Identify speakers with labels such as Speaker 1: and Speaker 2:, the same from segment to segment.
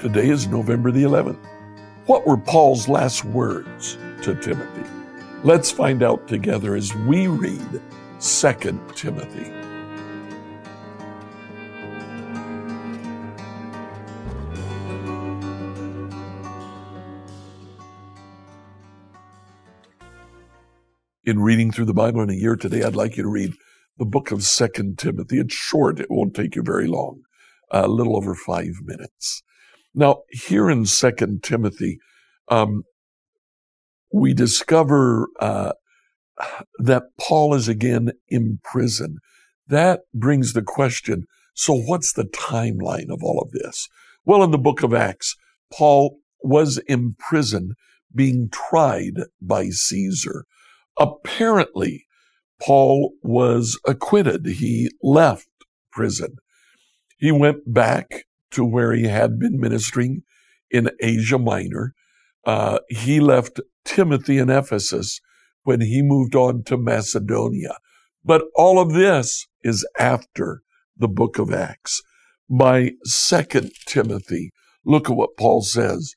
Speaker 1: Today is November the 11th. What were Paul's last words to Timothy? Let's find out together as we read 2 Timothy. In reading through the Bible in a year today, I'd like you to read the book of Second Timothy. It's short, it won't take you very long, a little over five minutes. Now, here in Second Timothy, um, we discover uh, that Paul is again in prison. That brings the question so, what's the timeline of all of this? Well, in the book of Acts, Paul was in prison being tried by Caesar. Apparently, Paul was acquitted. He left prison. He went back to where he had been ministering in Asia Minor. Uh, he left Timothy in Ephesus when he moved on to Macedonia. But all of this is after the book of Acts. By Second Timothy, look at what Paul says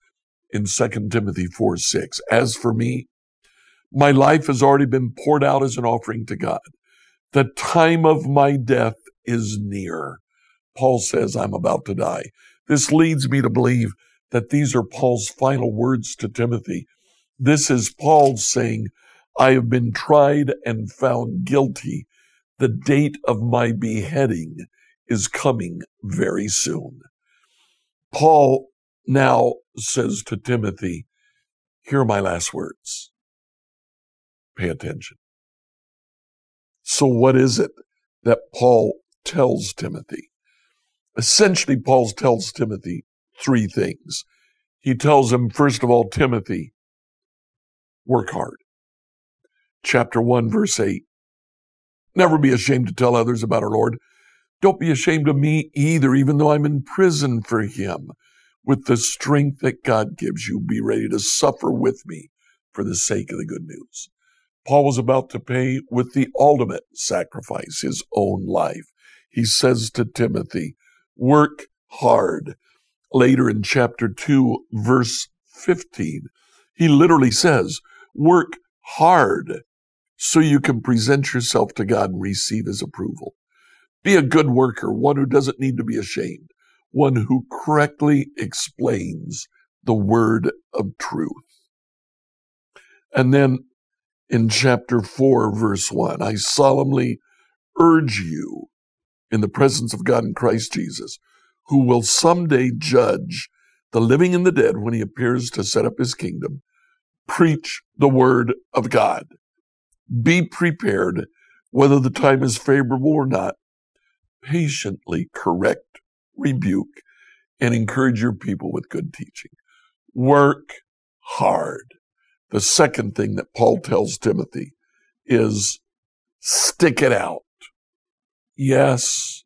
Speaker 1: in Second Timothy 4 6. As for me, my life has already been poured out as an offering to God. The time of my death is near. Paul says, I'm about to die. This leads me to believe that these are Paul's final words to Timothy. This is Paul saying, I have been tried and found guilty. The date of my beheading is coming very soon. Paul now says to Timothy, Here are my last words. Pay attention. So, what is it that Paul tells Timothy? Essentially, Paul tells Timothy three things. He tells him, first of all, Timothy, work hard. Chapter 1, verse 8. Never be ashamed to tell others about our Lord. Don't be ashamed of me either, even though I'm in prison for him. With the strength that God gives you, be ready to suffer with me for the sake of the good news. Paul was about to pay with the ultimate sacrifice, his own life. He says to Timothy, Work hard. Later in chapter 2, verse 15, he literally says, Work hard so you can present yourself to God and receive his approval. Be a good worker, one who doesn't need to be ashamed, one who correctly explains the word of truth. And then in chapter 4, verse 1. I solemnly urge you in the presence of God in Christ Jesus, who will someday judge the living and the dead when he appears to set up his kingdom, preach the word of God. Be prepared, whether the time is favorable or not. Patiently correct, rebuke, and encourage your people with good teaching. Work hard. The second thing that Paul tells Timothy is stick it out. Yes,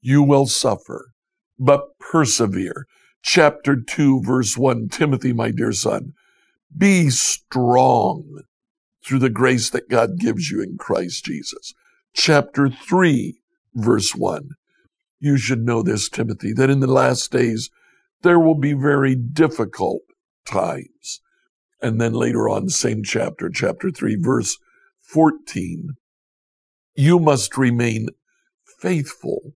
Speaker 1: you will suffer, but persevere. Chapter 2, verse 1 Timothy, my dear son, be strong through the grace that God gives you in Christ Jesus. Chapter 3, verse 1. You should know this, Timothy, that in the last days there will be very difficult times. And then later on, same chapter, chapter 3, verse 14, you must remain faithful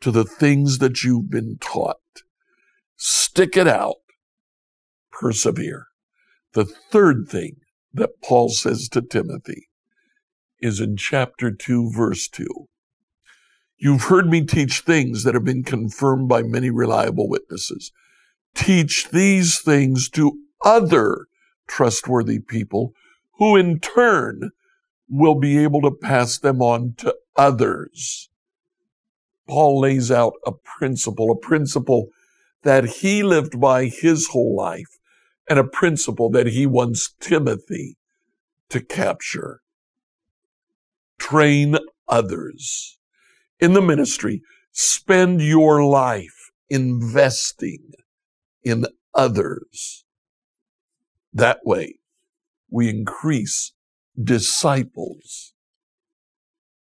Speaker 1: to the things that you've been taught. Stick it out, persevere. The third thing that Paul says to Timothy is in chapter 2, verse 2. You've heard me teach things that have been confirmed by many reliable witnesses. Teach these things to other trustworthy people who in turn will be able to pass them on to others. Paul lays out a principle, a principle that he lived by his whole life, and a principle that he wants Timothy to capture. Train others. In the ministry, spend your life investing in others. That way, we increase disciples.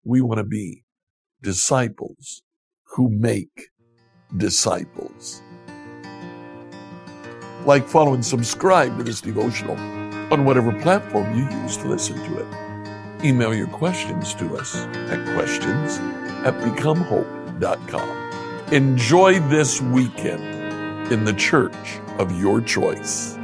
Speaker 1: We want to be disciples who make disciples. like, follow, and subscribe to this devotional on whatever platform you use to listen to it. Email your questions to us at questions at becomehope.com. Enjoy this weekend in the church of your choice.